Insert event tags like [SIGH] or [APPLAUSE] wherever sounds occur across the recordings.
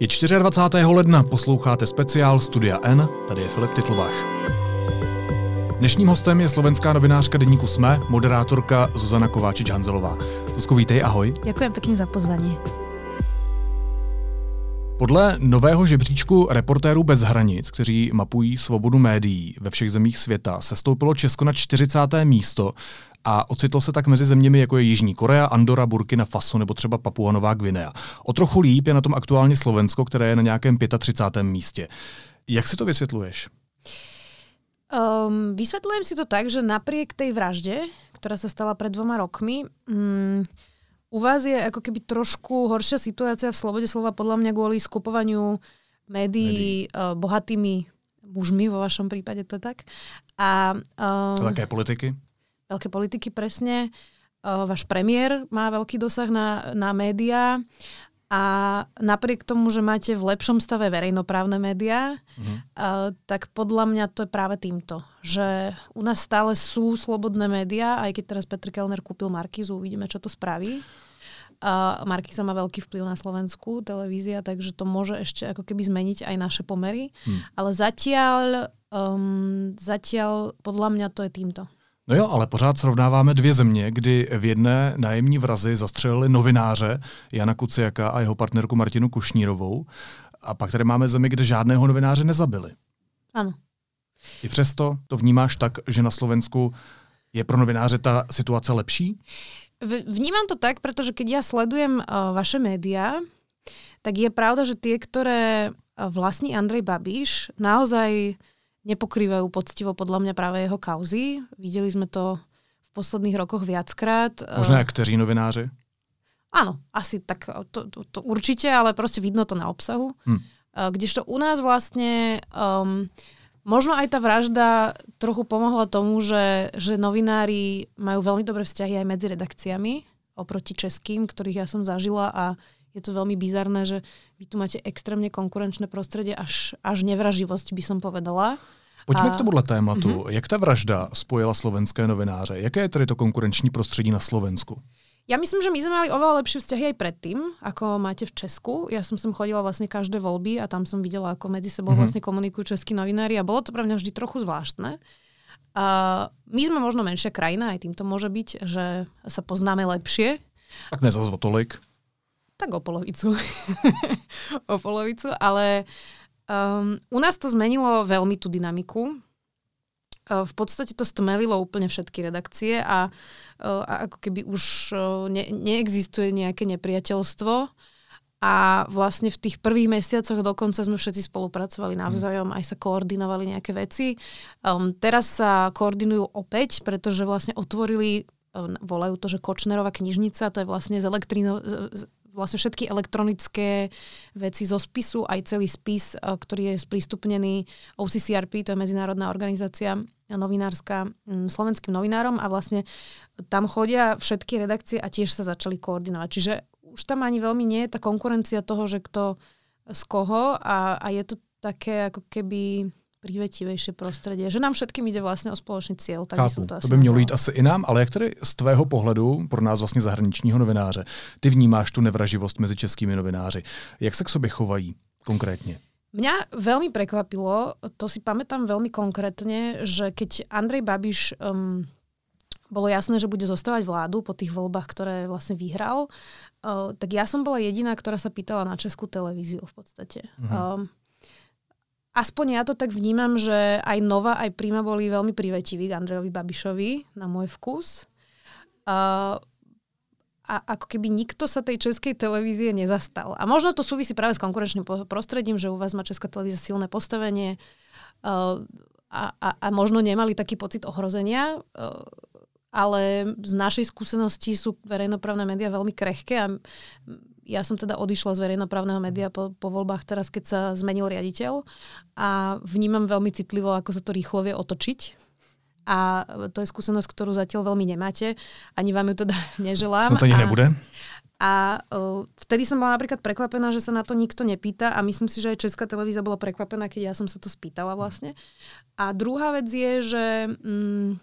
Je 24. ledna, posloucháte speciál Studia N, tady je Filip Titlbach. Dnešním hostem je slovenská novinářka denníku SME, moderátorka Zuzana Kováčič-Hanzelová. Zuzko, vítej, ahoj. Ďakujem pekne za pozvanie. Podle nového žebříčku reportérů bez hranic, kteří mapují svobodu médií ve všech zemích světa, se stoupilo Česko na 40. místo a ocitlo se tak mezi zeměmi, jako je Jižní Korea, Andora, Burkina Faso nebo třeba Papua Nová Gvinea. O trochu líp je na tom aktuálně Slovensko, které je na nějakém 35. místě. Jak si to vysvětluješ? Um, vysvetľujem si to tak, že napriek tej vražde, ktorá sa stala pred dvoma rokmi, um, u vás je ako keby trošku horšia situácia v slobode slova podľa mňa kvôli skupovaniu médií uh, bohatými mužmi, vo vašom prípade to tak. A, um, Také politiky? Veľké politiky presne. Váš premiér má veľký dosah na, na médiá a napriek tomu, že máte v lepšom stave verejnoprávne médiá, mm-hmm. tak podľa mňa to je práve týmto, že u nás stále sú slobodné médiá, aj keď teraz Petr Kellner kúpil Markizu, uvidíme, čo to spraví. Uh, Markiza má veľký vplyv na Slovensku, televízia, takže to môže ešte ako keby zmeniť aj naše pomery. Hmm. Ale zatiaľ, um, zatiaľ podľa mňa to je týmto. No jo, ale pořád srovnáváme dvě země, kdy v jedné nájemní vrazy zastřelili novináře Jana Kuciaka a jeho partnerku Martinu Kušnírovou. A pak tady máme zemi, kde žádného novináře nezabili. Ano. I přesto to vnímáš tak, že na Slovensku je pro novináře ta situace lepší? Vnímam to tak, pretože keď ja sledujem uh, vaše médiá, tak je pravda, že tie, ktoré vlastní Andrej Babiš, naozaj nepokrývajú poctivo podľa mňa práve jeho kauzy. Videli sme to v posledných rokoch viackrát. Možná jak kteří novináři? Áno, asi tak to, to, to určite, ale proste vidno to na obsahu. Hm. Kdežto u nás vlastne um, možno aj tá vražda trochu pomohla tomu, že, že novinári majú veľmi dobré vzťahy aj medzi redakciami oproti českým, ktorých ja som zažila a je to veľmi bizarné, že vy tu máte extrémne konkurenčné prostredie, až, až nevraživosť by som povedala. Pojďme a... k tomuhle tématu. Mm-hmm. Jak ta vražda spojila slovenské novináře? Jaké je tedy to konkurenční prostředí na Slovensku? Ja myslím, že my sme mali oveľa lepšie vzťahy aj predtým, ako máte v Česku. Ja som sem chodila vlastne každé voľby a tam som videla, ako medzi sebou mm-hmm. vlastne komunikujú českí novinári a bolo to pre mňa vždy trochu zvláštne. A my sme možno menšia krajina, aj týmto môže byť, že sa poznáme lepšie. Tak nezazvo tolik. Tak o polovicu. [LAUGHS] o polovicu, ale Um, u nás to zmenilo veľmi tú dynamiku. Uh, v podstate to stmelilo úplne všetky redakcie a, uh, a ako keby už uh, ne, neexistuje nejaké nepriateľstvo. A vlastne v tých prvých mesiacoch dokonca sme všetci spolupracovali navzájom, aj sa koordinovali nejaké veci. Um, teraz sa koordinujú opäť, pretože vlastne otvorili volajú to, že Kočnerová knižnica, to je vlastne z, elektrino, z, vlastne všetky elektronické veci zo spisu, aj celý spis, eh, ktorý je sprístupnený OCCRP, to je medzinárodná organizácia novinárska slovenským novinárom a vlastne tam chodia všetky redakcie a tiež sa začali koordinovať. Čiže už tam ani veľmi nie je tá konkurencia toho, že kto z koho a, a je to také ako keby prívetivejšie prostredie. Že nám všetkým ide vlastně o společný cíl. Tak Chápu, to, to by mělo jít asi i nám, ale jak tedy z tvého pohledu, pro nás vlastně zahraničního novináře, ty vnímáš tu nevraživost mezi českými novináři. Jak se k sobě chovají konkrétně? Mňa veľmi prekvapilo, to si pamätám veľmi konkrétne, že keď Andrej Babiš um, bolo jasné, že bude zostávať vládu po tých voľbách, ktoré vlastne vyhral, uh, tak ja som bola jediná, ktorá sa pýtala na českú televíziu v podstate. Mm-hmm. Um, aspoň ja to tak vnímam, že aj Nova, aj Prima boli veľmi privetiví k Andrejovi Babišovi, na môj vkus. Uh, a ako keby nikto sa tej českej televízie nezastal. A možno to súvisí práve s konkurenčným prostredím, že u vás má česká televízia silné postavenie uh, a, a, a možno nemali taký pocit ohrozenia, uh, ale z našej skúsenosti sú verejnoprávne médiá veľmi krehké a ja som teda odišla z verejnoprávneho média po, po voľbách teraz, keď sa zmenil riaditeľ a vnímam veľmi citlivo, ako sa to rýchlo vie otočiť. A to je skúsenosť, ktorú zatiaľ veľmi nemáte. Ani vám ju teda [LAUGHS] neželám. Snad to ani nebude. A uh, vtedy som bola napríklad prekvapená, že sa na to nikto nepýta a myslím si, že aj Česká televízia bola prekvapená, keď ja som sa to spýtala vlastne. A druhá vec je, že... Mm,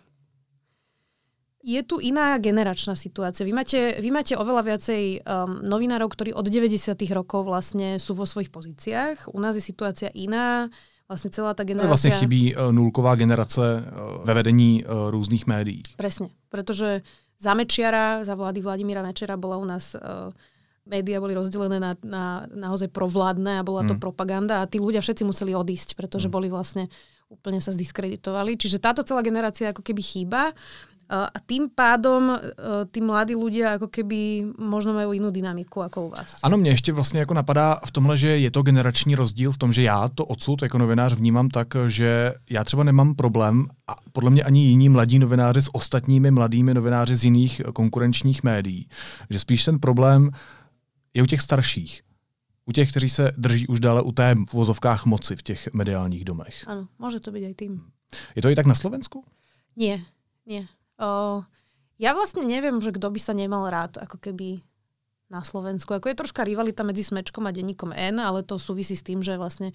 je tu iná generačná situácia. Vy máte, vy máte oveľa viacej um, novinárov, ktorí od 90. rokov vlastne sú vo svojich pozíciách. U nás je situácia iná. Vlastne celá tá generácia... Vlastne chybí uh, nulková generace uh, ve vedení uh, různých médií. Presne, pretože za Mečiara, za vlády Vladimíra Mečera bola u nás... Uh, médiá boli rozdelené na, na naozaj provládne a bola to mm. propaganda a tí ľudia všetci museli odísť, pretože mm. boli vlastne úplne sa zdiskreditovali. Čiže táto celá generácia ako keby chýba. A tým pádom e, tí mladí ľudia ako keby možno majú inú dynamiku ako u vás. Ano, mě ještě vlastně jako napadá v tomhle, že je to generační rozdíl v tom, že já to odsud jako novinář vnímám tak, že já třeba nemám problém a podle mě ani jiní mladí novináři s ostatními mladými novináři z jiných konkurenčních médií. Že spíš ten problém je u těch starších. U těch, kteří se drží už dále u té v vozovkách moci v těch mediálních domech. Ano, může to být aj tým. Je to i tak na Slovensku? Nie, nie. Uh, ja vlastne neviem, že kto by sa nemal rád ako keby na Slovensku. Ako je troška rivalita medzi Smečkom a denníkom N, ale to súvisí s tým, že vlastne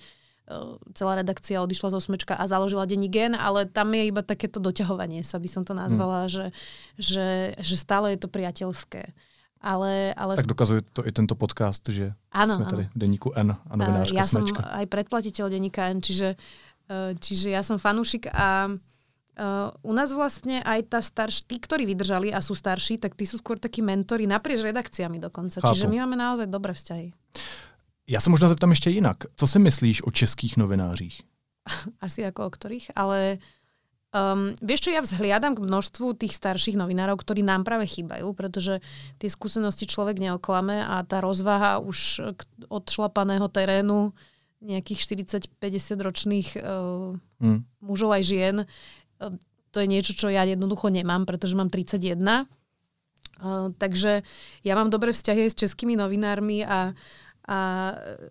uh, celá redakcia odišla zo Smečka a založila denník N, ale tam je iba takéto doťahovanie sa, by som to nazvala, hmm. že, že, že stále je to priateľské. Ale, ale... Tak dokazuje to i tento podcast, že ano, sme tady v denníku N a novinářka Ja Smečka. som aj predplatiteľ denníka N, čiže, uh, čiže ja som fanúšik a Uh, u nás vlastne aj tá starší, tí, ktorí vydržali a sú starší, tak tí sú skôr takí mentori naprieč redakciami dokonca. Chápu. Čiže my máme naozaj dobré vzťahy. Já se možná zeptám ještě jinak. Co si myslíš o českých novinářích? [LAUGHS] Asi ako o ktorých, ale um, vieš čo, ja vzhliadam k množstvu tých starších novinárov, ktorí nám práve chýbajú, pretože tie skúsenosti človek neoklame a tá rozvaha už od šlapaného terénu nejakých 40-50 ročných uh, hmm. mužov aj žien to je niečo, čo ja jednoducho nemám, pretože mám 31. Uh, takže ja mám dobré vzťahy s českými novinármi a, a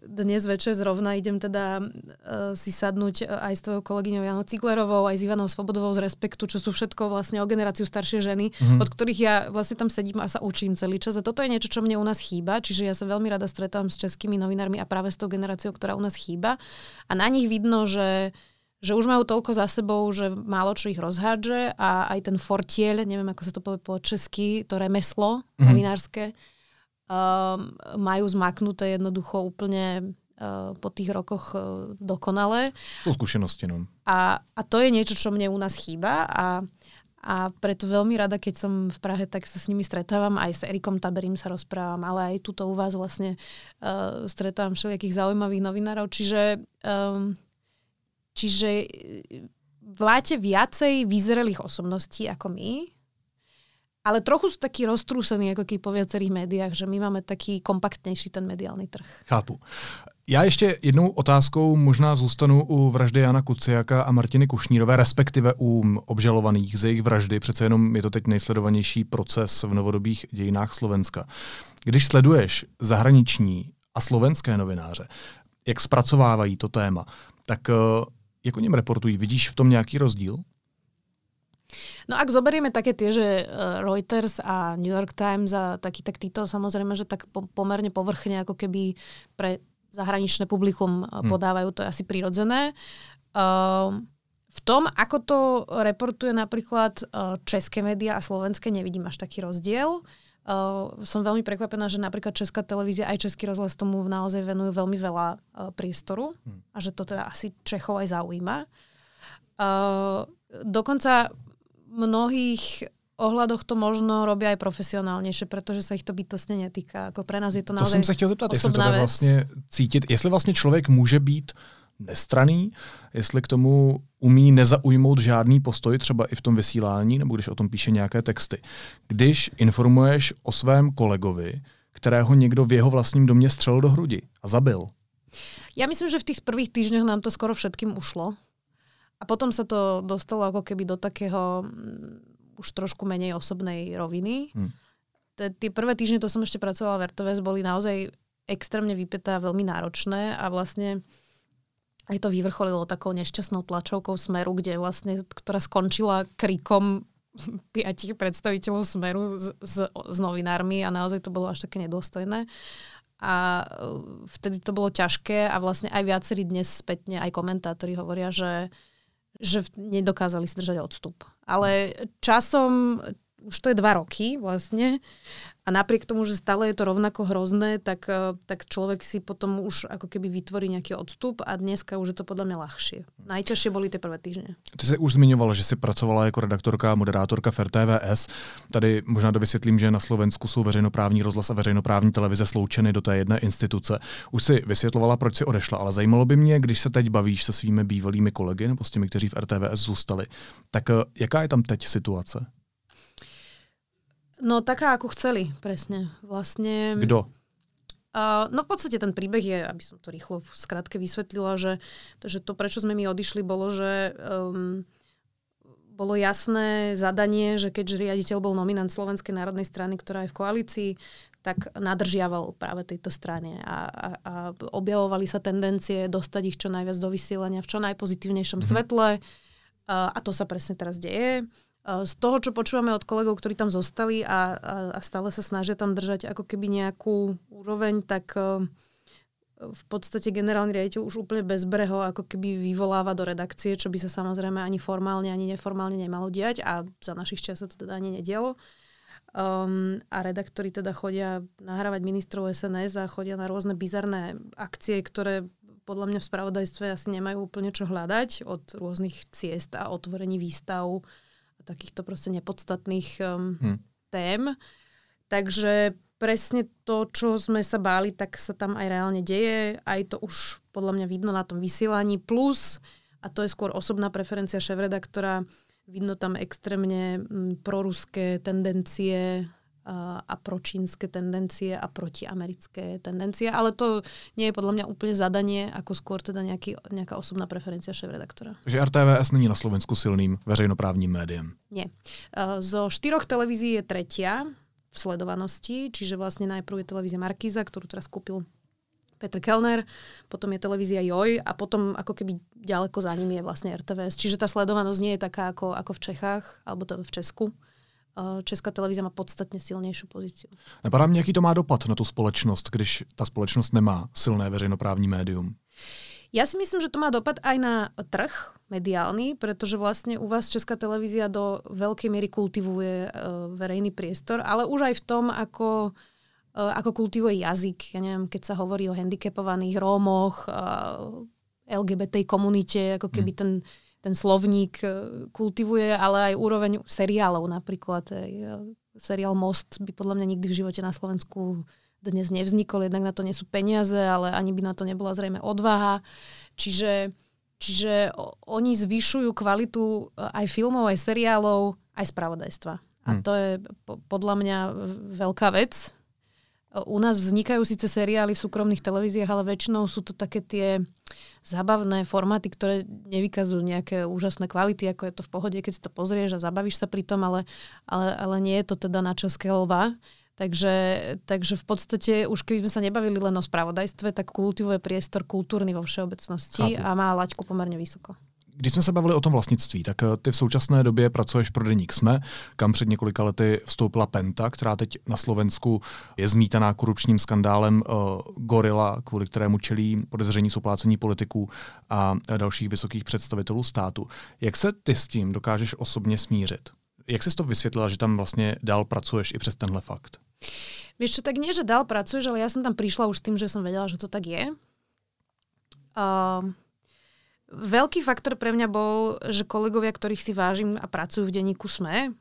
dnes večer zrovna idem teda uh, si sadnúť aj s tvojou kolegyňou Janou Ciglerovou, aj s Ivanou Svobodovou z Respektu, čo sú všetko vlastne o generáciu staršie ženy, mm-hmm. od ktorých ja vlastne tam sedím a sa učím celý čas. A toto je niečo, čo mne u nás chýba, čiže ja sa veľmi rada stretávam s českými novinármi a práve s tou generáciou, ktorá u nás chýba. A na nich vidno, že že už majú toľko za sebou, že málo čo ich rozhádže a aj ten fortiel, neviem ako sa to povie po česky, to remeslo mm-hmm. novinárske, um, majú zmaknuté jednoducho úplne uh, po tých rokoch uh, dokonale. Sú skúsenosti, no. A, a to je niečo, čo mne u nás chýba a, a preto veľmi rada, keď som v Prahe, tak sa s nimi stretávam, aj s Erikom Taberím sa rozprávam, ale aj tuto u vás vlastne uh, stretávam všelijakých zaujímavých novinárov, čiže um, Čiže e, máte viacej vyzrelých osobností ako my, ale trochu sú takí roztrúsení, ako keď po viacerých médiách, že my máme taký kompaktnější ten mediální trh. Chápu. Já ještě jednou otázkou možná zůstanu u vraždy Jana Kuciaka a Martiny Kušnírové, respektive u obžalovaných z jejich vraždy. Přece jenom je to teď nejsledovanější proces v novodobých dějinách Slovenska. Když sleduješ zahraniční a slovenské novináře, jak zpracovávají to téma, tak e, jak o něm reportují? Vidíš v tom nějaký rozdíl? No ak zoberieme také tie, že e, Reuters a New York Times a taký, tak títo samozrejme, že tak po, pomerne povrchne ako keby pre zahraničné publikum hmm. podávajú, to je asi prirodzené. Uh, v tom, ako to reportuje napríklad české médiá a slovenské, nevidím až taký rozdiel. Uh, som veľmi prekvapená, že napríklad Česká televízia aj Český rozhlas tomu naozaj venujú veľmi veľa uh, priestoru hmm. a že to teda asi Čechov aj zaujíma. Uh, dokonca mnohých ohľadoch to možno robia aj profesionálnejšie, pretože sa ich to bytostne netýka. Ako pre nás je to naozaj To jsem se chtěl zeptat, jestli to vlastně cítit, jestli vlastně člověk může být nestraný, jestli k tomu umí nezaujmout žádný postoj, třeba i v tom vysílání, nebo když o tom píše nějaké texty. Když informuješ o svém kolegovi, kterého někdo v jeho vlastním domě střelil do hrudi a zabil. Ja myslím, že v tých prvých týždňoch nám to skoro všetkým ušlo. A potom sa to dostalo ako keby do takého mm, už trošku menej osobnej roviny. Hmm. Tie prvé týždne, to som ešte pracovala v RTVS, boli naozaj extrémne a veľmi náročné a vlastne aj to vyvrcholilo takou nešťastnou tlačovkou Smeru, kde vlastne, ktorá skončila krikom [LAUGHS] piatich predstaviteľov Smeru s, s, s novinármi a naozaj to bolo až také nedôstojné. A uh, vtedy to bolo ťažké a vlastne aj viacerí dnes spätne, aj komentátori hovoria, že, že nedokázali zdržať odstup. Ale časom už to je dva roky vlastne a napriek tomu, že stále je to rovnako hrozné, tak, e, tak človek si potom už ako keby vytvorí nejaký odstup a dneska už je to podľa mňa ľahšie. Najťažšie boli tie prvé týždne. Ty jsi už zmiňovala, že jsi pracovala jako redaktorka a moderátorka RTVS. Tady možná dovysvětlím, že na Slovensku jsou veřejnoprávní rozhlas a veřejnoprávní televize sloučeny do té jedné instituce. Už si vysvětlovala, proč si odešla, ale zajímalo by mě, když se teď bavíš se svými bývalými kolegy nebo s těmi, kteří v RTVS zůstali, tak e, jaká je tam teď situace? No taká, ako chceli, presne. Vlastne... Kto? Uh, no v podstate ten príbeh je, aby som to rýchlo v skratke vysvetlila, že, že to, prečo sme my odišli, bolo, že um, bolo jasné zadanie, že keďže riaditeľ bol nominant Slovenskej národnej strany, ktorá je v koalícii, tak nadržiaval práve tejto strane a, a, a objavovali sa tendencie dostať ich čo najviac do vysielania v čo najpozitívnejšom mm-hmm. svetle a, a to sa presne teraz deje. Z toho, čo počúvame od kolegov, ktorí tam zostali a, a, a stále sa snažia tam držať ako keby nejakú úroveň, tak e, v podstate generálny riaditeľ už úplne bezbreho ako keby vyvoláva do redakcie, čo by sa samozrejme ani formálne, ani neformálne nemalo diať a za našich časov to teda ani nedialo. Um, a redaktori teda chodia nahrávať ministrov SNS a chodia na rôzne bizarné akcie, ktoré podľa mňa v spravodajstve asi nemajú úplne čo hľadať od rôznych ciest a otvorení výstav takýchto proste nepodstatných um, hmm. tém. Takže presne to, čo sme sa báli, tak sa tam aj reálne deje. Aj to už podľa mňa vidno na tom vysielaní. Plus, a to je skôr osobná preferencia šéf-redaktora, vidno tam extrémne m, proruské tendencie, a pročínske tendencie a protiamerické tendencie, ale to nie je podľa mňa úplne zadanie, ako skôr teda nejaký, nejaká osobná preferencia šéf-redaktora. Že RTVS není na Slovensku silným veřejnoprávnym médiem? Nie. Zo štyroch televízií je tretia v sledovanosti, čiže vlastne najprv je televízia Markíza, ktorú teraz kúpil Petr Kellner, potom je televízia Joj a potom ako keby ďaleko za ním je vlastne RTVS. Čiže tá sledovanosť nie je taká ako, ako v Čechách, alebo to v Česku. Česká televize má podstatně silnější pozici. Napadá mě, jaký to má dopad na tu společnost, když ta společnost nemá silné veřejnoprávní médium? Ja si myslím, že to má dopad aj na trh mediálny, pretože vlastne u vás Česká televízia do veľkej miery kultivuje uh, verejný priestor, ale už aj v tom, ako, uh, ako kultivuje jazyk. Ja neviem, keď sa hovorí o handicapovaných Rómoch, uh, LGBT komunite, ako keby hmm. ten ten slovník e, kultivuje, ale aj úroveň seriálov napríklad. E, seriál Most by podľa mňa nikdy v živote na Slovensku dnes nevznikol, jednak na to nie sú peniaze, ale ani by na to nebola zrejme odvaha. Čiže, čiže oni zvyšujú kvalitu e, aj filmov, aj seriálov, aj spravodajstva. A hm. to je podľa mňa veľká vec, u nás vznikajú síce seriály v súkromných televíziách, ale väčšinou sú to také tie zábavné formáty, ktoré nevykazujú nejaké úžasné kvality, ako je to v pohode, keď si to pozrieš a zabavíš sa pri tom, ale, ale, ale nie je to teda na české lva. Takže, takže v podstate už keby sme sa nebavili len o spravodajstve, tak kultivuje priestor kultúrny vo všeobecnosti Chápu. a má laťku pomerne vysoko. Když jsme se bavili o tom vlastnictví, tak eh, ty v současné době pracuješ pro deník SME, kam před několika lety vstoupila Penta, která teď na Slovensku je zmítaná korupčním skandálem uh, Gorila, kvůli kterému čelí podezření z politiků a dalších vysokých představitelů státu. Jak se ty s tím dokážeš osobně smířit? Jak jsi to vysvětlila, že tam vlastně dál pracuješ i přes tenhle fakt? Vieš čo, tak nie, že dál pracuješ, ale ja som tam prišla už tým, že som vedela, že to tak je. Uh, Veľký faktor pre mňa bol, že kolegovia, ktorých si vážim a pracujú v denníku SME,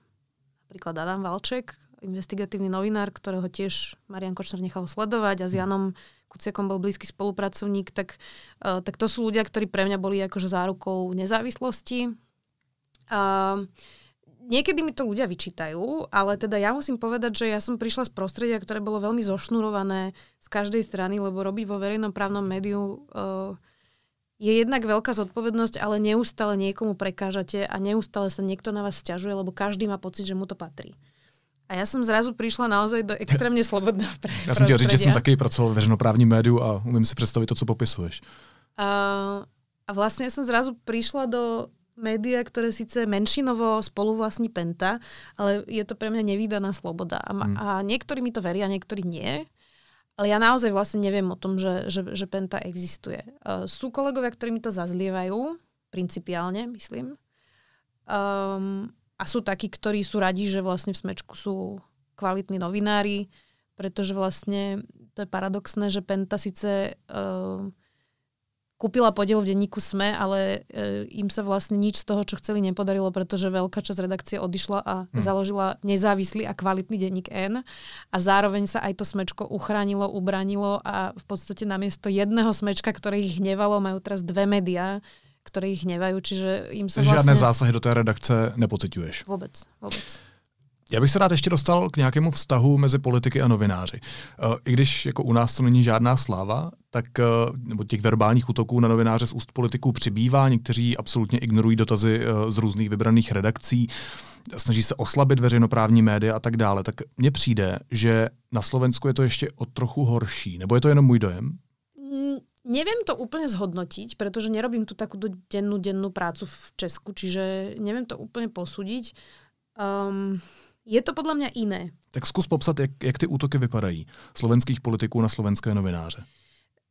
napríklad Adam Valček, investigatívny novinár, ktorého tiež Marian Kočner nechal sledovať a s Janom Kuciakom bol blízky spolupracovník, tak, uh, tak to sú ľudia, ktorí pre mňa boli akože zárukou nezávislosti. Uh, niekedy mi to ľudia vyčítajú, ale teda ja musím povedať, že ja som prišla z prostredia, ktoré bolo veľmi zošnurované z každej strany, lebo robiť vo verejnom právnom médiu uh, je jednak veľká zodpovednosť, ale neustále niekomu prekážate a neustále sa niekto na vás stiažuje, lebo každý má pocit, že mu to patrí. A ja som zrazu prišla naozaj do extrémne slobodného [LAUGHS] pre- Já jsem chtěl říct, že jsem taky pracoval v veřejnoprávním médiu a umím si představit to, co popisuješ. A, a vlastne ja som zrazu prišla do média, ktoré síce menšinovo spoluvlastní Penta, ale je to pre mňa nevýdaná sloboda. A, hmm. a niektorí mi to veria, niektorí nie. Ale ja naozaj vlastne neviem o tom, že, že, že Penta existuje. Uh, sú kolegovia, ktorí mi to zazlievajú, principiálne, myslím. Um, a sú takí, ktorí sú radi, že vlastne v Smečku sú kvalitní novinári, pretože vlastne to je paradoxné, že Penta síce uh, kúpila podiel v denníku SME, ale uh, im sa vlastne nič z toho, čo chceli, nepodarilo, pretože veľká časť redakcie odišla a hmm. založila nezávislý a kvalitný denník N a zároveň sa aj to Smečko uchránilo, ubranilo a v podstate namiesto jedného Smečka, ktoré ich hnevalo, majú teraz dve médiá, ktoré ich hnevajú, čiže im sa Žádné vlastne... zásahy do té redakce nepociťuješ? Vôbec, vôbec. Já bych se rád ještě dostal k nějakému vztahu mezi politiky a novináři. Eh, I když jako u nás to není žádná sláva, tak eh, nebo těch verbálních útoků na novináře z úst politiků přibývá. Někteří absolutně ignorují dotazy eh, z různých vybraných redakcí, snaží se oslabit veřejnoprávní média a tak dále. Tak mně přijde, že na Slovensku je to ještě o trochu horší. Nebo je to jenom můj dojem? Mm, neviem to úplne zhodnotiť, pretože nerobím tu takú dennú, dennú prácu v Česku, čiže neviem to úplne posúdiť. Um, je to podľa mňa iné. Tak zkus popsat, jak, jak ty útoky vypadají slovenských politiků na slovenské novináře.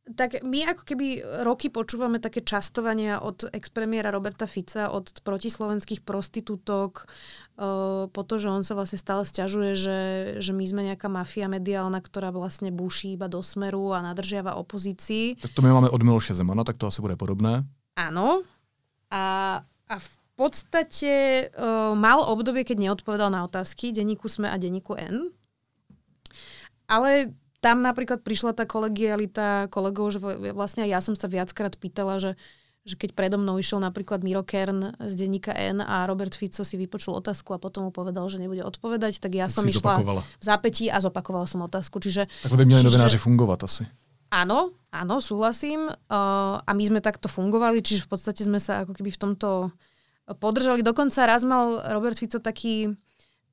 Tak my ako keby roky počúvame také častovania od expremiéra Roberta Fica, od protislovenských prostitútok, uh, po to, že on sa vlastne stále stiažuje, že, že my sme nejaká mafia mediálna, ktorá vlastne buší iba do smeru a nadržiava opozícii. Tak to my máme od Miloše Zemana, tak to asi bude podobné. Áno. A, a v podstate uh, mal obdobie, keď neodpovedal na otázky denníku SME a denníku N. Ale tam napríklad prišla tá kolegialita kolegov, že vlastne ja som sa viackrát pýtala, že, že keď predo mnou išiel napríklad Miro Kern z denníka N a Robert Fico si vypočul otázku a potom mu povedal, že nebude odpovedať, tak ja tak som išla zopakovala. v zápätí a zopakovala som otázku. Čiže, tak by mali novináři fungovať asi. Áno, áno, súhlasím. Uh, a my sme takto fungovali, čiže v podstate sme sa ako keby v tomto podržali. Dokonca raz mal Robert Fico taký,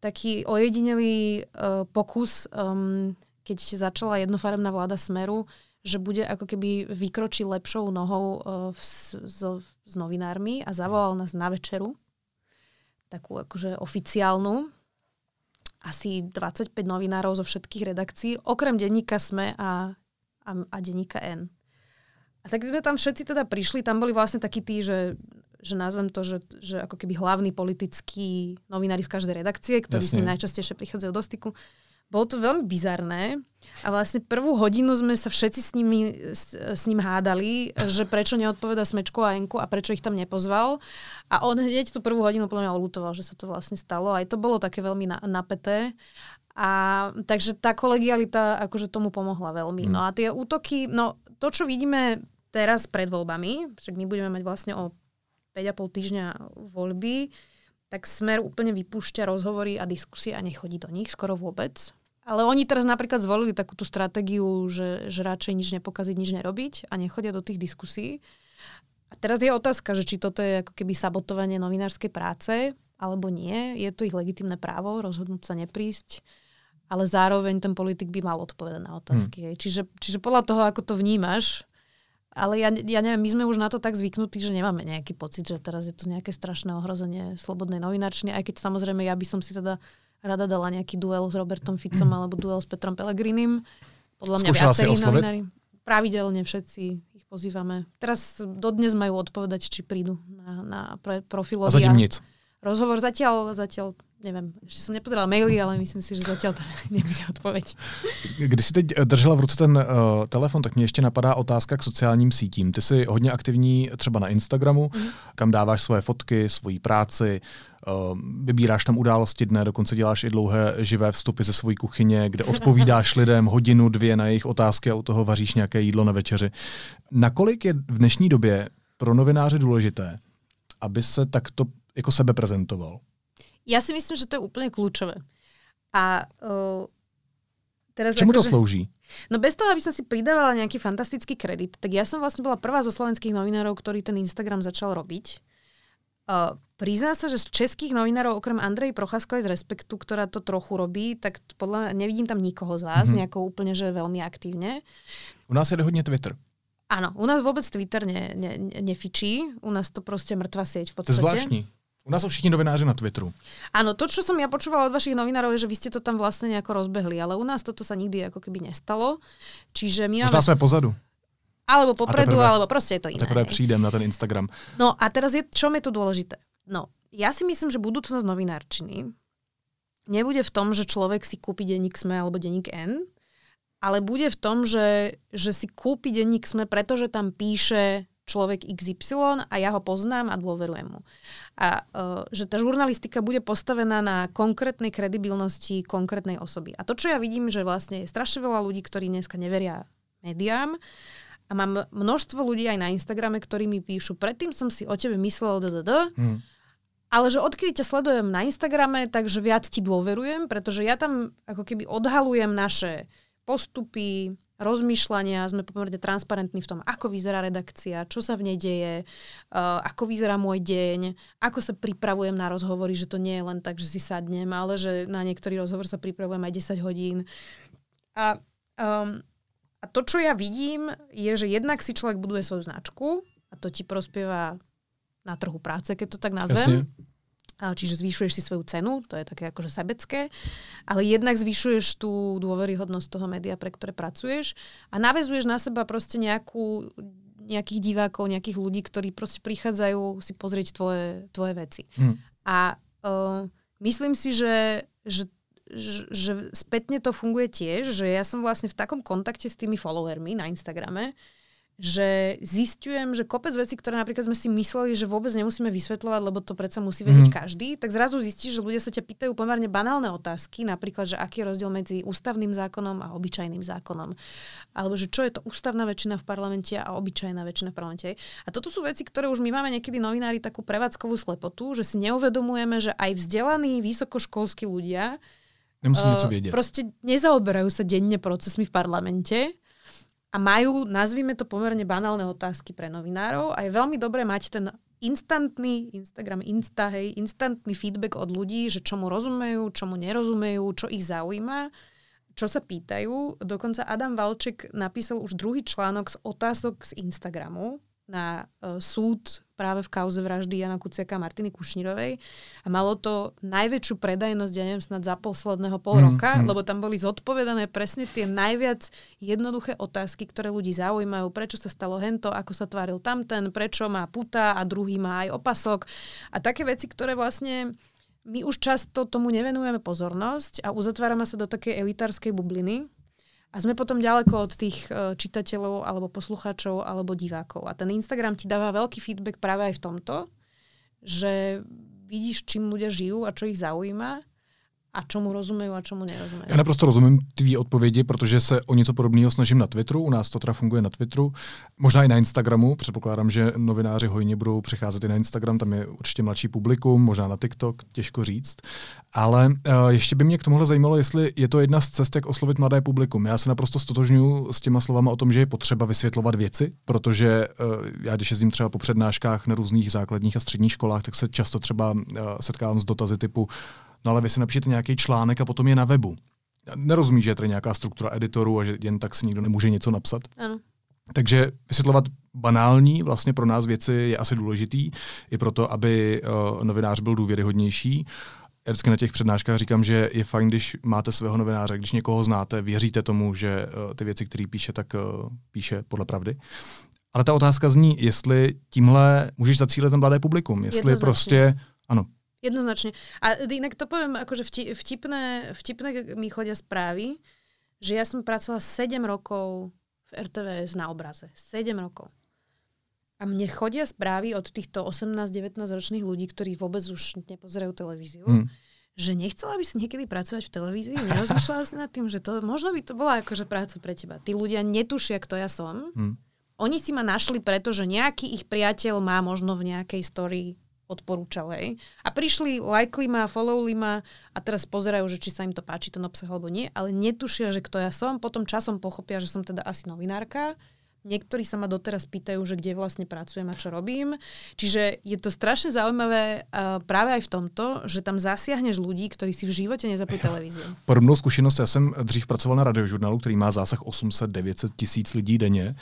taký ojedinelý uh, pokus, um, keď začala jednofarebná vláda Smeru, že bude ako keby vykročiť lepšou nohou uh, v, so, s novinármi a zavolal nás na večeru, takú akože oficiálnu, asi 25 novinárov zo všetkých redakcií, okrem denníka SME a, a, a denníka N. A tak sme tam všetci teda prišli, tam boli vlastne takí tí, že že nazvem to, že, že ako keby hlavní politickí novinári z každej redakcie, ktorí Jasne. s ním najčastejšie prichádzajú do styku. Bolo to veľmi bizarné a vlastne prvú hodinu sme sa všetci s, nimi, s, s ním hádali, že prečo neodpoveda Smečko a Enku a prečo ich tam nepozval. A on hneď tú prvú hodinu podľa mňa olutoval, že sa to vlastne stalo. Aj to bolo také veľmi na, napeté. A takže tá kolegialita akože tomu pomohla veľmi. Mm. No a tie útoky, no to, čo vidíme teraz pred voľbami, však my budeme mať vlastne o 5,5 týždňa voľby, tak Smer úplne vypúšťa rozhovory a diskusie a nechodí do nich skoro vôbec. Ale oni teraz napríklad zvolili takú tú stratégiu, že, že radšej nič nepokaziť, nič nerobiť a nechodia do tých diskusí. A teraz je otázka, že či toto je ako keby sabotovanie novinárskej práce, alebo nie. Je to ich legitimné právo rozhodnúť sa neprísť, ale zároveň ten politik by mal odpovedať na otázky. Hmm. Čiže, čiže podľa toho, ako to vnímaš, ale ja, ja neviem, my sme už na to tak zvyknutí, že nemáme nejaký pocit, že teraz je to nejaké strašné ohrozenie slobodnej novinárčiny, aj keď samozrejme ja by som si teda rada dala nejaký duel s Robertom Ficom [CLEARS THROAT] alebo duel s Petrom Pelegrinim. Podľa mňa viacerí novinári. Pravidelne všetci ich pozývame. Teraz dodnes majú odpovedať, či prídu na, na pre, profilový. A zatím nic. Rozhovor zatiaľ, zatiaľ neviem, ešte som nepozerala maily, ale myslím si, že zatiaľ to [LAUGHS] nebude odpoveď. Když si teď držela v ruce ten uh, telefon, tak mě ještě napadá otázka k sociálním sítím. Ty jsi hodně aktivní třeba na Instagramu, mm-hmm. kam dáváš svoje fotky, svoji práci, uh, vybíráš tam události dne, dokonce děláš i dlouhé živé vstupy ze svojí kuchyně, kde [LAUGHS] odpovídáš lidem hodinu, dvě na jejich otázky a u toho vaříš nějaké jídlo na večeři. Nakolik je v dnešní době pro novináře důležité, aby se takto jako sebe prezentoval? Ja si myslím, že to je úplne kľúčové. A uh, teraz Čemu to že... Akože- slouží? No bez toho, aby som si pridávala nejaký fantastický kredit, tak ja som vlastne bola prvá zo slovenských novinárov, ktorý ten Instagram začal robiť. Uh, prizná sa, že z českých novinárov, okrem Andrej Procházkovej z Respektu, ktorá to trochu robí, tak podľa mňa nevidím tam nikoho z vás, mm-hmm. nejako úplne, že veľmi aktívne. U nás je hodne Twitter. Áno, u nás vôbec Twitter ne, ne, nefičí, u nás to proste mŕtva sieť v podstate. To je zvláštní. U nás sú všichni novináři na Twitteru. Áno, to, čo som ja počúvala od vašich novinárov, je, že vy ste to tam vlastne nejako rozbehli, ale u nás toto sa nikdy ako keby nestalo. Čiže my Možná máme... sme pozadu. Alebo popredu, teprve, alebo proste je to iné. Teprve prídem na ten Instagram. No a teraz je, čo je tu dôležité? No, ja si myslím, že budúcnosť novinárčiny nebude v tom, že človek si kúpi denník SME alebo denník N, ale bude v tom, že, že si kúpi denník SME, pretože tam píše človek XY a ja ho poznám a dôverujem mu. A uh, že tá žurnalistika bude postavená na konkrétnej kredibilnosti konkrétnej osoby. A to, čo ja vidím, že vlastne je strašne veľa ľudí, ktorí dneska neveria médiám a mám množstvo ľudí aj na Instagrame, ktorí mi píšu, predtým som si o tebe myslel ddd, hmm. ale že odkedy ťa sledujem na Instagrame, takže viac ti dôverujem, pretože ja tam ako keby odhalujem naše postupy, rozmýšľania, sme pomerne transparentní v tom, ako vyzerá redakcia, čo sa v nej deje, uh, ako vyzerá môj deň, ako sa pripravujem na rozhovory, že to nie je len tak, že si sadnem, ale že na niektorý rozhovor sa pripravujem aj 10 hodín. A, um, a to, čo ja vidím, je, že jednak si človek buduje svoju značku a to ti prospieva na trhu práce, keď to tak nazvem. Jasne čiže zvyšuješ si svoju cenu, to je také akože sebecké, ale jednak zvyšuješ tú dôveryhodnosť toho média, pre ktoré pracuješ a navezuješ na seba proste nejakú, nejakých divákov, nejakých ľudí, ktorí proste prichádzajú si pozrieť tvoje, tvoje veci. Hmm. A uh, myslím si, že, že že, že spätne to funguje tiež, že ja som vlastne v takom kontakte s tými followermi na Instagrame, že zistujem, že kopec vecí, ktoré napríklad sme si mysleli, že vôbec nemusíme vysvetľovať, lebo to predsa musí vedieť mm. každý, tak zrazu zistíš, že ľudia sa ťa pýtajú pomerne banálne otázky, napríklad, že aký je rozdiel medzi ústavným zákonom a obyčajným zákonom. Alebo že čo je to ústavná väčšina v parlamente a obyčajná väčšina v parlamente. A toto sú veci, ktoré už my máme niekedy novinári takú prevádzkovú slepotu, že si neuvedomujeme, že aj vzdelaní vysokoškolskí ľudia Nemusím uh, niečo vedieť. Proste nezaoberajú sa denne procesmi v parlamente a majú, nazvime to pomerne banálne otázky pre novinárov a je veľmi dobré mať ten instantný Instagram, Insta, hej, instantný feedback od ľudí, že čomu rozumejú, čomu nerozumejú, čo ich zaujíma, čo sa pýtajú. Dokonca Adam Valček napísal už druhý článok z otázok z Instagramu, na uh, súd práve v kauze vraždy Jana Kuciaka a Martiny Kušnírovej. A malo to najväčšiu predajnosť, ja neviem, snad za posledného pol mm, roka, mm. lebo tam boli zodpovedané presne tie najviac jednoduché otázky, ktoré ľudí zaujímajú, prečo sa stalo hento, ako sa tváril tamten, prečo má puta a druhý má aj opasok. A také veci, ktoré vlastne my už často tomu nevenujeme pozornosť a uzatvárame sa do takej elitárskej bubliny, a sme potom ďaleko od tých e, čitateľov alebo poslucháčov alebo divákov. A ten Instagram ti dáva veľký feedback práve aj v tomto, že vidíš, čím ľudia žijú a čo ich zaujíma a čemu rozumejí a čemu nerozumejí. Já naprosto rozumím tvý odpovědi, protože se o něco podobného snažím na Twitteru. U nás to teda funguje na Twitteru, možná i na Instagramu. Předpokládám, že novináři hojně budou přecházet i na Instagram, tam je určitě mladší publikum, možná na TikTok, těžko říct. Ale uh, ještě by mě k tomuhle zajímalo, jestli je to jedna z cest, jak oslovit mladé publikum. Já se naprosto stotožňuji s těma slovama o tom, že je potřeba vysvětlovat věci, protože uh, já, když jezdím třeba po přednáškách na různých základních a středních školách, tak se často třeba uh, setkávám s dotazy typu, No ale vy si napíšete nějaký článek a potom je na webu. Nerozumí, že je tady nějaká struktura editorů a že jen tak si nikdo nemůže něco napsat. Ano. Takže vysvětlovat banální vlastně pro nás věci je asi důležitý, i proto, aby uh, novinář byl důvěryhodnější. Já vždycky na těch přednáškách říkám, že je fajn, když máte svého novináře, když někoho znáte, věříte tomu, že uh, ty věci, které píše, tak uh, píše podle pravdy. Ale ta otázka zní, jestli tímhle můžeš zacílit ten mladé publikum, jestli prostě, ano, Jednoznačne. A inak to poviem, akože vtipné, vtipné mi chodia správy, že ja som pracovala 7 rokov v RTVS na obraze. 7 rokov. A mne chodia správy od týchto 18-19 ročných ľudí, ktorí vôbec už nepozerajú televíziu, hmm. že nechcela by si niekedy pracovať v televízii, nerozmýšľala si nad tým, že to možno by to bola akože práca pre teba. Tí ľudia netušia, kto ja som. Hmm. Oni si ma našli, pretože nejaký ich priateľ má možno v nejakej story odporúčal, hej. A prišli, lajkli ma, followli ma a teraz pozerajú, že či sa im to páči ten obsah alebo nie, ale netušia, že kto ja som, potom časom pochopia, že som teda asi novinárka. Niektorí sa ma doteraz pýtajú, že kde vlastne pracujem a čo robím. Čiže je to strašne zaujímavé uh, práve aj v tomto, že tam zasiahneš ľudí, ktorí si v živote nezapojí televíziu. Podobnou zkušenost, já jsem dřív pracoval na radiožurnálu, který má zásah 800-900 tisíc lidí denně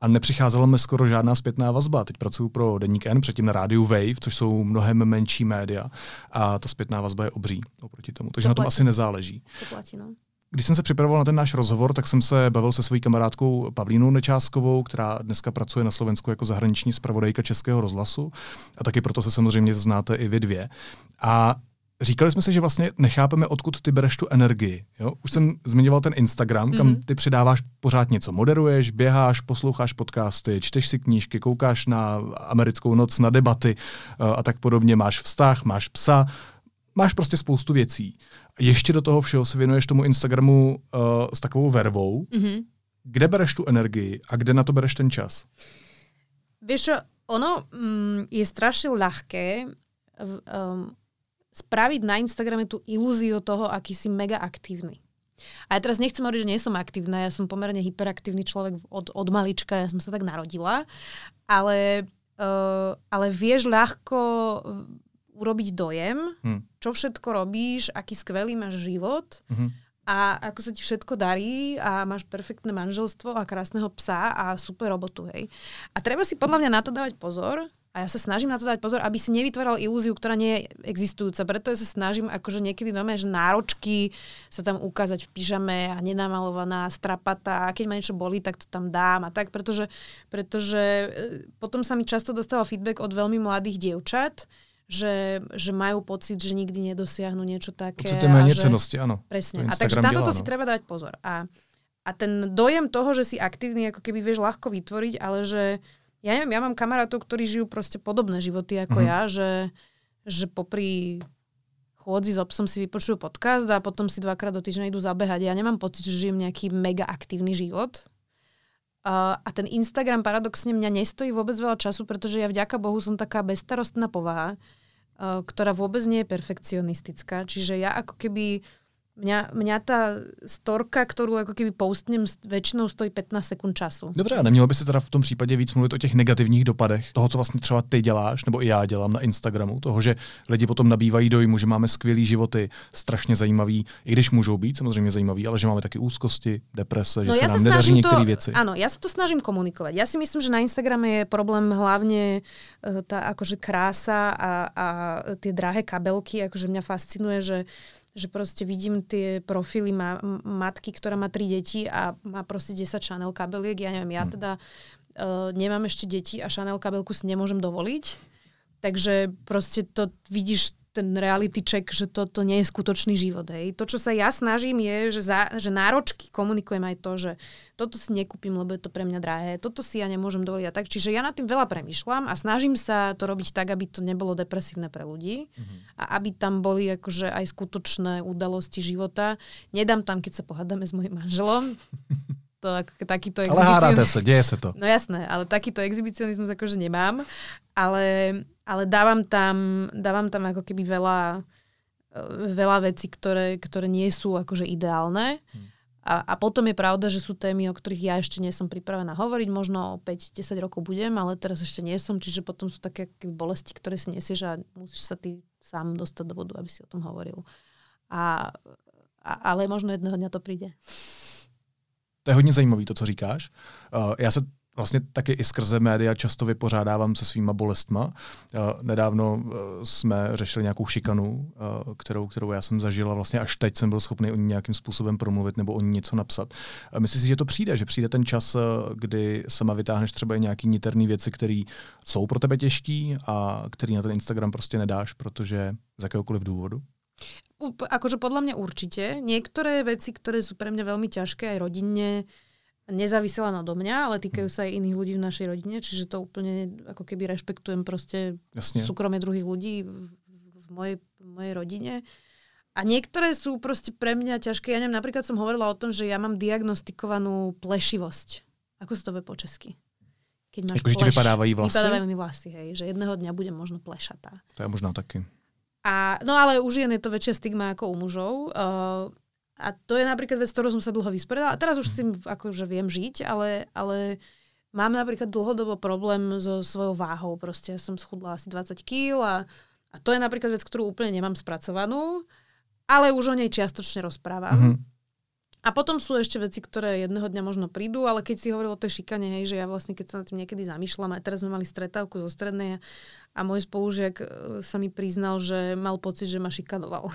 a nepřicházela mi skoro žádná zpětná vazba. Teď pracuji pro Deník N, předtím na rádiu Wave, což jsou mnohem menší média a ta zpětná vazba je obří oproti tomu. Takže to na tom platí. asi nezáleží. To platí, no. Když jsem se připravoval na ten náš rozhovor, tak jsem se bavil se svojí kamarádkou Pavlínou Nečáskovou, která dneska pracuje na Slovensku jako zahraniční zpravodajka Českého rozhlasu. A taky proto se samozřejmě znáte i vy dvě. A Říkali jsme si, že vlastně nechápeme, odkud ty bereš tu energii. Jo? Už jsem zmiňoval ten Instagram, kam mm-hmm. ty přidáváš pořád něco. Moderuješ, běháš, posloucháš podcasty, čteš si knížky, koukáš na americkou noc, na debaty uh, a tak podobně. Máš vztah, máš psa, máš prostě spoustu věcí. Ještě do toho všeho se věnuješ tomu Instagramu uh, s takovou vervou. Mm-hmm. Kde bereš tu energii a kde na to bereš ten čas? Víš, ono mm, je strašně ľahké um, spraviť na Instagrame tú ilúziu toho, aký si mega aktívny. A ja teraz nechcem hovoriť, že nie som aktívna, ja som pomerne hyperaktívny človek od, od malička, ja som sa tak narodila, ale, uh, ale vieš ľahko urobiť dojem, hmm. čo všetko robíš, aký skvelý máš život hmm. a ako sa ti všetko darí a máš perfektné manželstvo a krásneho psa a super robotu, hej. A treba si podľa mňa na to dávať pozor, a ja sa snažím na to dať pozor, aby si nevytváral ilúziu, ktorá nie je existujúca. Preto ja sa snažím akože niekedy nové, že náročky sa tam ukázať v pyžame a nenamalovaná strapata a keď ma niečo bolí, tak to tam dám a tak, pretože, pretože e, potom sa mi často dostal feedback od veľmi mladých dievčat, že, že majú pocit, že nikdy nedosiahnu niečo také. Určite menej cenosti, áno. Presne. A takže na toto no. si treba dať pozor. A, a ten dojem toho, že si aktívny, ako keby vieš ľahko vytvoriť, ale že ja neviem, ja mám kamarátov, ktorí žijú proste podobné životy ako mm-hmm. ja, že, že popri chôdzi s obsom si vypočujú podcast a potom si dvakrát do týždňa idú zabehať. Ja nemám pocit, že žijem nejaký mega aktívny život. Uh, a ten Instagram paradoxne mňa nestojí vôbec veľa času, pretože ja vďaka Bohu som taká bezstarostná povaha, ktorá vôbec nie je perfekcionistická. Čiže ja ako keby Mňa, mňa tá storka, ktorú ako keby postnem, väčšinou stojí 15 sekund času. Dobře, a nemělo by se teda v tom případě víc mluvit o těch negativních dopadech toho, co vlastně třeba ty děláš, nebo i já dělám na Instagramu, toho, že lidi potom nabývají dojmu, že máme skvělý životy, strašně zajímavý, i když můžou být samozřejmě zajímavý, ale že máme taky úzkosti, deprese, že no, se nám nedaří některé věci. Áno, ja sa to snažím komunikovať. Ja si myslím, že na Instagrame je problém hlavne uh, tá akože krása a, a tie drahé kabelky, akože mňa fascinuje, že že proste vidím tie profily ma, matky, ktorá má tri deti a má proste 10 Chanel kabeliek. Ja neviem, ja hm. teda uh, nemám ešte deti a Chanel kabelku si nemôžem dovoliť. Takže proste to vidíš ten reality check, že toto nie je skutočný život. Hej. To, čo sa ja snažím, je, že, za, že náročky komunikujem aj to, že toto si nekúpim, lebo je to pre mňa drahé, toto si ja nemôžem dovoliť a tak. Čiže ja nad tým veľa premyšľam a snažím sa to robiť tak, aby to nebolo depresívne pre ľudí mm-hmm. a aby tam boli akože aj skutočné udalosti života. Nedám tam, keď sa pohádame s mojim manželom. [LAUGHS] to takýto Ale hádate sa, deje sa to. No jasné, ale takýto exhibicionizmus akože nemám. Ale ale dávam tam, dávam tam ako keby veľa, e, veľa vecí, ktoré, ktoré nie sú akože ideálne. Hmm. A, a potom je pravda, že sú témy, o ktorých ja ešte nie som pripravená hovoriť. Možno o 5-10 rokov budem, ale teraz ešte nie som. Čiže potom sú také bolesti, ktoré si nesieš a musíš sa ty sám dostať do bodu, aby si o tom hovoril. A, a, ale možno jedného dňa to príde. To je hodně zajímavé, to, co říkáš. Uh, já se vlastně taky i skrze média často vypořádávám se svýma bolestma. Nedávno e, jsme řešili nějakou šikanu, e, kterou, kterou já jsem zažil a vlastně až teď jsem byl schopný o ní nějakým způsobem promluvit nebo o ní něco napsat. Myslím si, že to přijde, že přijde ten čas, kdy sama vytáhneš třeba i nějaký niterný věci, které jsou pro tebe těžký a který na ten Instagram prostě nedáš, protože z jakéhokoliv důvodu? Akože podľa mňa určite. Niektoré veci, ktoré sú pre mňa veľmi ťažké aj rodinne, nezávisela odo mňa, ale týkajú sa aj iných ľudí v našej rodine, čiže to úplne ako keby rešpektujem proste Jasne. súkromie druhých ľudí v, v, mojej, v mojej rodine. A niektoré sú proste pre mňa ťažké. Ja neviem, napríklad som hovorila o tom, že ja mám diagnostikovanú plešivosť. Ako sa to vie po česky? Keď máš Ako, pleš, ti vypadávajú vlasy? Vypadávajú mi vlasy, hej. Že jedného dňa budem možno plešatá. To je možno taky. A, no ale u žien je to väčšia stigma ako u mužov. Uh, a to je napríklad vec, ktorou som sa dlho vysporiadala. A teraz už s tým akože viem žiť, ale, ale mám napríklad dlhodobo problém so svojou váhou. Proste som schudla asi 20 kg a, a to je napríklad vec, ktorú úplne nemám spracovanú, ale už o nej čiastočne rozprávam. Mm-hmm. A potom sú ešte veci, ktoré jedného dňa možno prídu, ale keď si hovoril o tej šikane, hej, že ja vlastne, keď sa na tým niekedy zamýšľam, a teraz sme mali stretávku zo strednej a môj spolužiak e, sa mi priznal, že mal pocit, že ma šikanoval.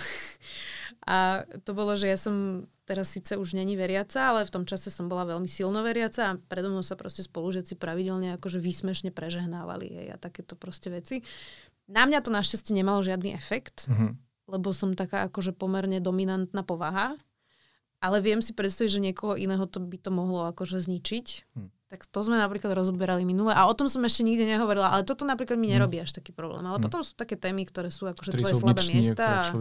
[LAUGHS] a to bolo, že ja som teraz síce už není veriaca, ale v tom čase som bola veľmi silno veriaca a predo mnou sa proste spolužiaci pravidelne akože výsmešne prežehnávali hej, a takéto proste veci. Na mňa to našťastie nemalo žiadny efekt, mm-hmm. lebo som taká akože pomerne dominantná povaha, ale viem si predstaviť, že niekoho iného to by to mohlo akože zničiť. Hm. Tak to sme napríklad rozoberali minule. A o tom som ešte nikde nehovorila, ale toto napríklad mi hm. nerobí až taký problém. Ale hm. potom sú také témy, ktoré sú akože tvoje slabé miesta. A,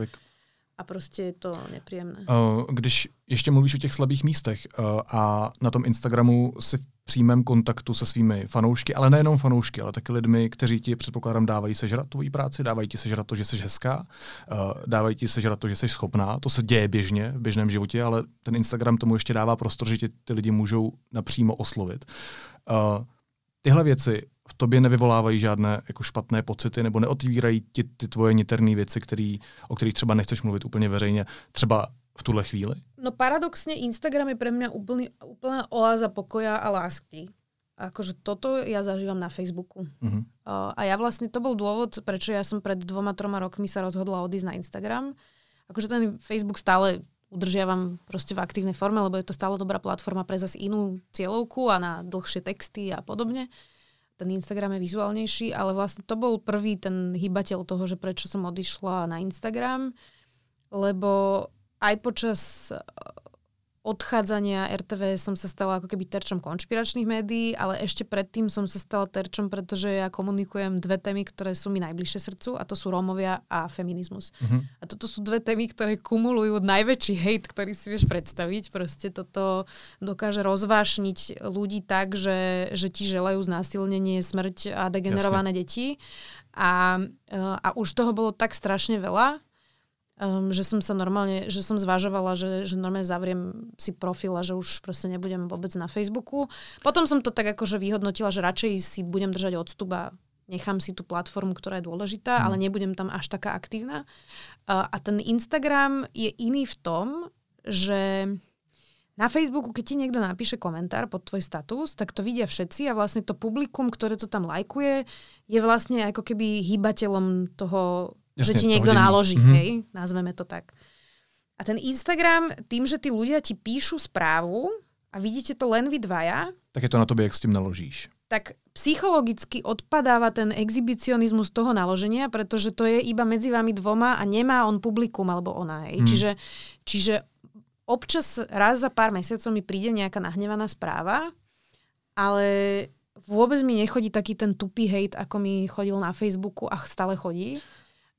a prostě je to nepříjemné. Uh, když ještě mluvíš o těch slabých místech uh, a na tom Instagramu si v přímém kontaktu se svými fanoušky, ale nejenom fanoušky, ale taky lidmi, kteří ti předpokládám dávají sežrat tvoji práci, dávají ti sežrat to, že jsi hezká, uh, dávají ti sežrat to, že jsi schopná. To se děje běžně v běžném životě, ale ten Instagram tomu ještě dává prostor, že ti ty lidi můžou napřímo oslovit. Tyhle věci v tobě nevyvolávají žádné jako špatné pocity nebo neotvírají ti ty tvoje niterné věci, který, o kterých třeba nechceš mluvit úplně veřejně, třeba v tuhle chvíli? No paradoxne Instagram je pre mňa úplný, úplná oáza pokoja a lásky. Akože toto ja zažívam na Facebooku. Uh-huh. Uh, a ja vlastne, to bol dôvod, prečo ja som pred dvoma, troma rokmi sa rozhodla odísť na Instagram. Akože ten Facebook stále udržiavam proste v aktívnej forme, lebo je to stále dobrá platforma pre zase inú cieľovku a na dlhšie texty a podobne. Ten Instagram je vizuálnejší, ale vlastne to bol prvý ten hybateľ toho, že prečo som odišla na Instagram, lebo aj počas odchádzania RTV som sa stala ako keby terčom konšpiračných médií, ale ešte predtým som sa stala terčom, pretože ja komunikujem dve témy, ktoré sú mi najbližšie srdcu a to sú Rómovia a feminizmus. Uh-huh. A toto sú dve témy, ktoré kumulujú najväčší hejt, ktorý si vieš predstaviť. Proste toto dokáže rozvášniť ľudí tak, že, že ti želajú znásilnenie, smrť a degenerované Jasne. deti. A, a už toho bolo tak strašne veľa, um, že som sa normálne, že som zvažovala, že, že normálne zavriem si profil a že už proste nebudem vôbec na Facebooku. Potom som to tak akože vyhodnotila, že radšej si budem držať odstup a nechám si tú platformu, ktorá je dôležitá, mm. ale nebudem tam až taká aktívna. Uh, a ten Instagram je iný v tom, že na Facebooku, keď ti niekto napíše komentár pod tvoj status, tak to vidia všetci a vlastne to publikum, ktoré to tam lajkuje, je vlastne ako keby hýbateľom toho Jasne, že ti niekto naloží, mm-hmm. hej, nazveme to tak. A ten Instagram, tým, že tí ľudia ti píšu správu a vidíte to len vy dvaja, tak je to na tobě, jak s tím naložíš. Tak psychologicky odpadáva ten exhibicionizmus toho naloženia, pretože to je iba medzi vami dvoma a nemá on publikum alebo ona. Hej. Mm. Čiže, čiže občas raz za pár mesiacov mi príde nejaká nahnevaná správa, ale vôbec mi nechodí taký ten tupý hate, ako mi chodil na Facebooku a stále chodí.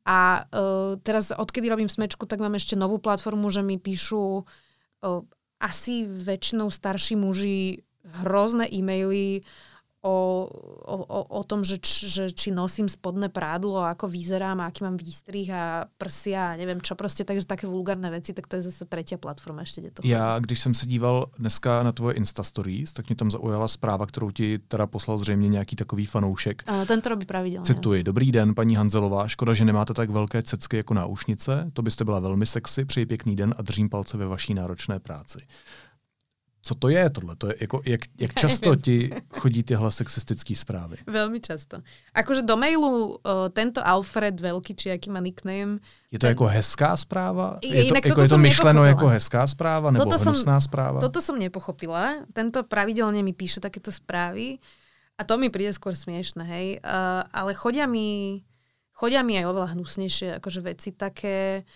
A uh, teraz, odkedy robím smečku, tak mám ešte novú platformu, že mi píšu uh, asi väčšinou starší muži hrozné e-maily o, o, o tom, že, č, že či nosím spodné prádlo, ako vyzerám, aký mám výstrih a prsia a neviem čo, prostě takže také vulgárne veci, tak to je zase tretia platforma ešte, kde to Já, když jsem se díval dneska na tvoje Insta Stories, tak mě tam zaujala zpráva, kterou ti teda poslal zřejmě nějaký takový fanoušek. Ano, ten to robí pravidelně. Cituji, dobrý den, paní Hanzelová, škoda, že nemáte tak velké cecky jako náušnice, to byste byla velmi sexy, přeji pěkný den a držím palce ve vaší náročné práci co to je tohle? To je, jako, jak, jak [LAUGHS] často ti chodí tyhle sexistické zprávy? Velmi často. Akože do mailu uh, tento Alfred Velký, či jaký má nickname. Je to ten... jako hezká správa? Je to, jako, je to myšleno jako hezká správa nebo toto hnusná som, správa? Toto som nepochopila. Tento pravidelne mi píše takéto správy a to mi príde skôr smiešne, hej. Uh, ale chodia mi, chodia mi aj oveľa hnusnejšie akože veci také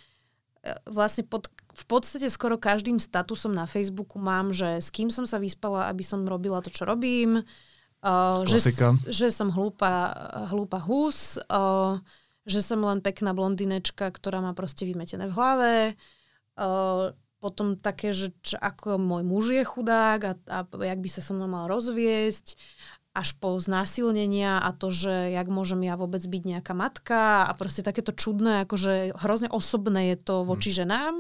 vlastne pod v podstate skoro každým statusom na Facebooku mám, že s kým som sa vyspala, aby som robila to, čo robím. Uh, že, že som hlúpa, hlúpa hus, uh, že som len pekná blondinečka, ktorá má proste vymetené v hlave. Uh, potom také, že čo, ako môj muž je chudák a, a jak by sa so mnou mal rozviesť až po znásilnenia a to, že jak môžem ja vôbec byť nejaká matka a proste takéto čudné, akože hrozne osobné je to voči hmm. ženám.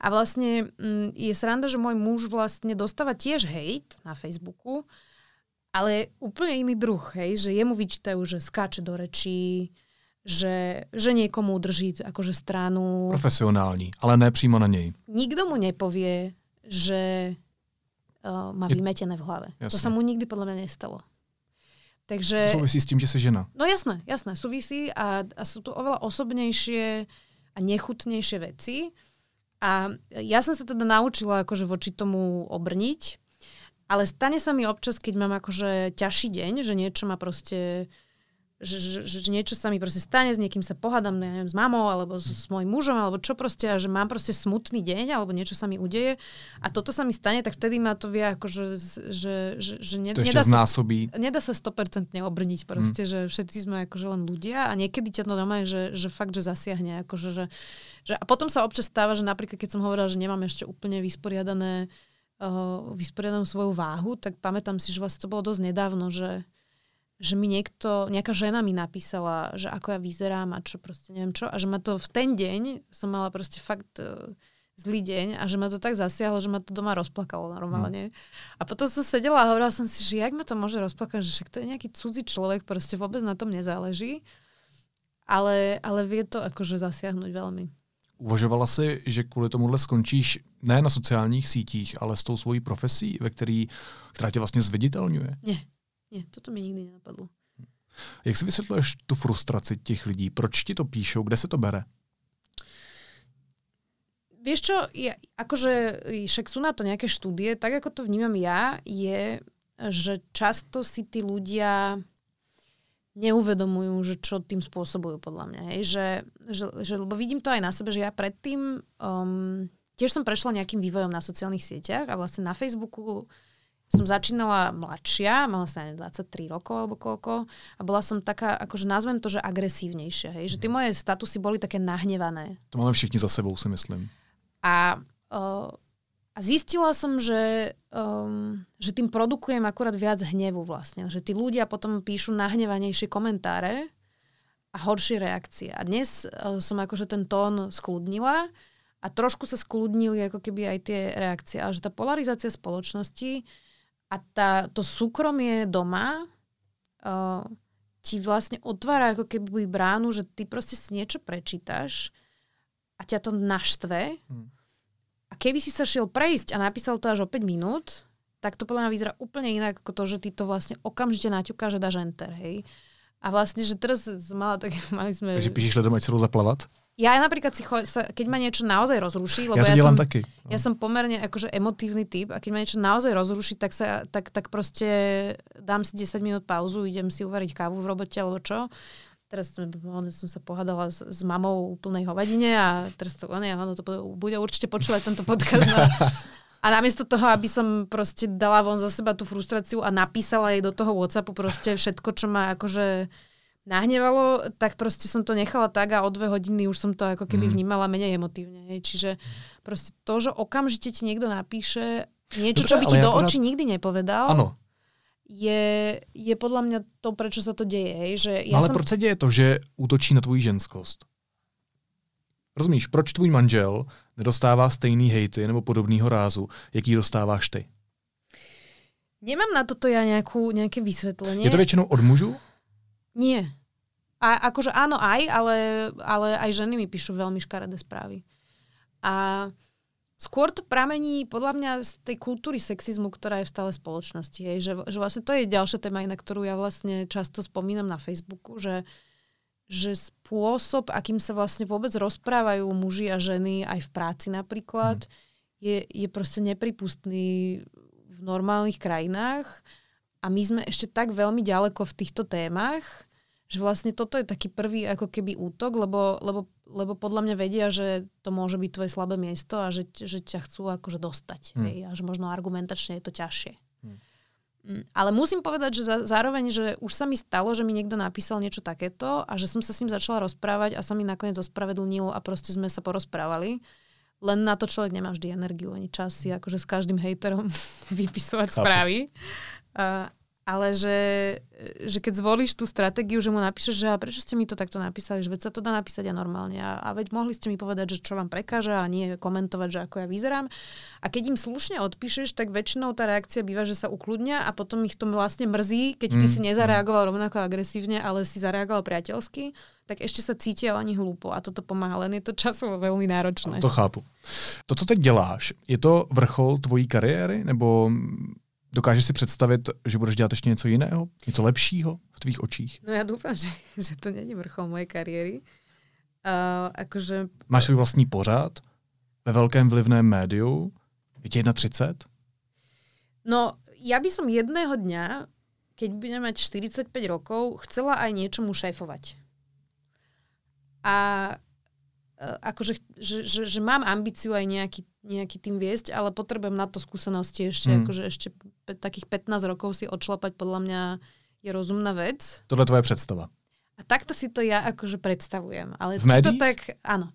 A vlastne m, mm, je sranda, že môj muž vlastne dostáva tiež hejt na Facebooku, ale úplne iný druh, hej, že jemu vyčítajú, že skáče do rečí, že, že niekomu udrží akože stranu. Profesionální, ale ne přímo na něj. Nikto mu nepovie, že uh, má vymetené v hlave. Jasne. To sa mu nikdy podľa mňa nestalo. Takže... Súvisí s tým, že si žena. No jasné, jasné, súvisí a, a sú to oveľa osobnejšie a nechutnejšie veci. A ja som sa teda naučila akože voči tomu obrniť, ale stane sa mi občas, keď mám akože ťažší deň, že niečo ma proste že, že, že niečo sa mi proste stane, s niekým sa pohádam, neviem, s mamou, alebo s, s môjim mužom, alebo čo proste, a že mám proste smutný deň, alebo niečo sa mi udeje a toto sa mi stane, tak vtedy ma to vie ako, že, že, že, že ne, to nedá, sa, nedá sa 100% obrniť proste, hmm. že všetci sme akože len ľudia a niekedy ťa to doma že, že fakt, že zasiahne, akože, že, že, a potom sa občas stáva, že napríklad keď som hovorila, že nemám ešte úplne vysporiadané uh, vysporiadanú svoju váhu, tak pamätám si, že vlastne to bolo dosť nedávno, že že mi niekto, nejaká žena mi napísala, že ako ja vyzerám a čo proste neviem čo a že ma to v ten deň som mala proste fakt uh, zlý deň a že ma to tak zasiahlo, že ma to doma rozplakalo normálne. No. A potom som sedela a hovorila som si, že jak ma to môže rozplakať, že však to je nejaký cudzí človek, proste vôbec na tom nezáleží. Ale, ale vie to akože zasiahnuť veľmi. Uvažovala si, že kvůli tomuhle skončíš ne na sociálních sítích, ale s tou svojí profesí, ve který, která tě vlastně zviditelňuje? Nie, nie, toto mi nikdy nenapadlo. Jak si vysvětluješ tu frustraci těch lidí? Proč ti to píšou? Kde se to bere? Vieš čo, ja, akože však sú na to nejaké štúdie, tak ako to vnímam ja, je, že často si tí ľudia neuvedomujú, že čo tým spôsobujú podľa mňa. Hej? Že, že, že, lebo vidím to aj na sebe, že ja predtým um, tiež som prešla nejakým vývojom na sociálnych sieťach a vlastne na Facebooku som začínala mladšia, mala som 23 rokov alebo koľko a bola som taká, akože nazvem to, že agresívnejšia. Hej? Že tie moje statusy boli také nahnevané. To máme všichni za sebou, si myslím. A, uh, a zistila som, že, um, že tým produkujem akurát viac hnevu vlastne. Že tí ľudia potom píšu nahnevanejšie komentáre a horšie reakcie. A dnes uh, som akože ten tón skludnila a trošku sa skludnili ako keby aj tie reakcie. A že tá polarizácia spoločnosti a tá, to súkromie doma uh, ti vlastne otvára ako keby bránu, že ty proste si niečo prečítaš a ťa to naštve. Hmm. A keby si sa šiel prejsť a napísal to až o 5 minút, tak to podľa mňa vyzerá úplne inak ako to, že ty to vlastne okamžite naťukáš a dáš enter, hej. A vlastne, že teraz mala tak, [LAUGHS] mali sme... Takže píšeš ľuďom, aj zaplavať? Ja napríklad si, cho- sa, keď ma niečo naozaj rozruší, lebo ja, ja, som, taký. No. ja som pomerne akože emotívny typ a keď ma niečo naozaj rozruší, tak, sa, tak, tak proste dám si 10 minút pauzu, idem si uvariť kávu v robote alebo čo. Teraz som, som sa pohádala s, s mamou úplnej hovadine a teraz to, ono, ono to bude, bude určite počúvať tento podcast. [LAUGHS] No. A namiesto toho, aby som proste dala von zo seba tú frustráciu a napísala jej do toho Whatsappu proste všetko, čo ma akože nahnevalo, tak proste som to nechala tak a o dve hodiny už som to ako keby mm. vnímala menej emotívne. Hej. Čiže proste to, že okamžite ti niekto napíše niečo, Dobre, čo by ti do očí nikdy nepovedal, ano. Je, je podľa mňa to, prečo sa to deje. Hej. Že ja no ale som... proč se děje to, že útočí na tvoji ženskost? Rozumíš, proč tvůj manžel nedostává stejný hejty nebo podobného rázu, jaký dostáváš ty? Nemám na toto ja nejakú, nejaké vysvetlenie. Je to většinou od mužů? Nie. A akože áno aj, ale, ale aj ženy mi píšu veľmi škaredé správy. A skôr to pramení podľa mňa z tej kultúry sexizmu, ktorá je v stále spoločnosti. Hej. Že, že vlastne to je ďalšia téma, na ktorú ja vlastne často spomínam na Facebooku, že, že spôsob, akým sa vlastne vôbec rozprávajú muži a ženy aj v práci napríklad, hmm. je, je proste nepripustný v normálnych krajinách a my sme ešte tak veľmi ďaleko v týchto témach, že vlastne toto je taký prvý ako keby útok, lebo, lebo, lebo podľa mňa vedia, že to môže byť tvoje slabé miesto a že, že ťa chcú akože dostať. Hmm. Hej, a že možno argumentačne je to ťažšie. Mm, ale musím povedať, že za, zároveň, že už sa mi stalo, že mi niekto napísal niečo takéto a že som sa s ním začala rozprávať a sa mi nakoniec ospravedlnil a proste sme sa porozprávali. Len na to človek nemá vždy energiu ani čas si akože s každým hejterom [LAUGHS] vypisovať Chápu. správy. Uh, ale že, že keď zvolíš tú stratégiu, že mu napíšeš, že a prečo ste mi to takto napísali, že veď sa to dá napísať a normálne. A, a veď mohli ste mi povedať, že čo vám prekáža a nie komentovať, že ako ja vyzerám. A keď im slušne odpíšeš, tak väčšinou tá reakcia býva, že sa ukludnia a potom ich to vlastne mrzí, keď ty mm. si nezareagoval rovnako agresívne, ale si zareagoval priateľsky, tak ešte sa cítia ani hlúpo a toto pomáha, len je to časovo veľmi náročné. To chápu. To, co teď děláš, je to vrchol tvojí kariéry, nebo Dokážeš si představit, že budeš dělat ještě něco jiného? Něco lepšího v tvých očích? No já doufám, že, že to není vrchol mojej kariéry. Uh, akože... Máš svůj vlastní pořád? ve velkém vlivném médiu. Je ti 31? No, ja by som jedného dňa, keď budem mať 45 rokov, chcela aj niečomu šéfovať. A e, akože, že, že, že mám ambíciu aj nejaký, nejaký tým viesť, ale potrebujem na to skúsenosti ešte, mm. akože ešte pe, takých 15 rokov si odšlapať podľa mňa je rozumná vec. Tohle je tvoje představa. A takto si to ja akože predstavujem. Ale v či médiích? to tak, áno.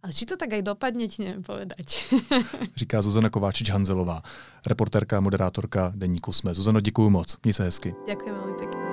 Ale či to tak aj dopadne, ti neviem povedať. [LAUGHS] Říká Zuzana Kováčič-Hanzelová, reportérka a moderátorka Deníku Sme. Zuzano, děkuju moc. Měj se hezky. Ďakujem veľmi pekne.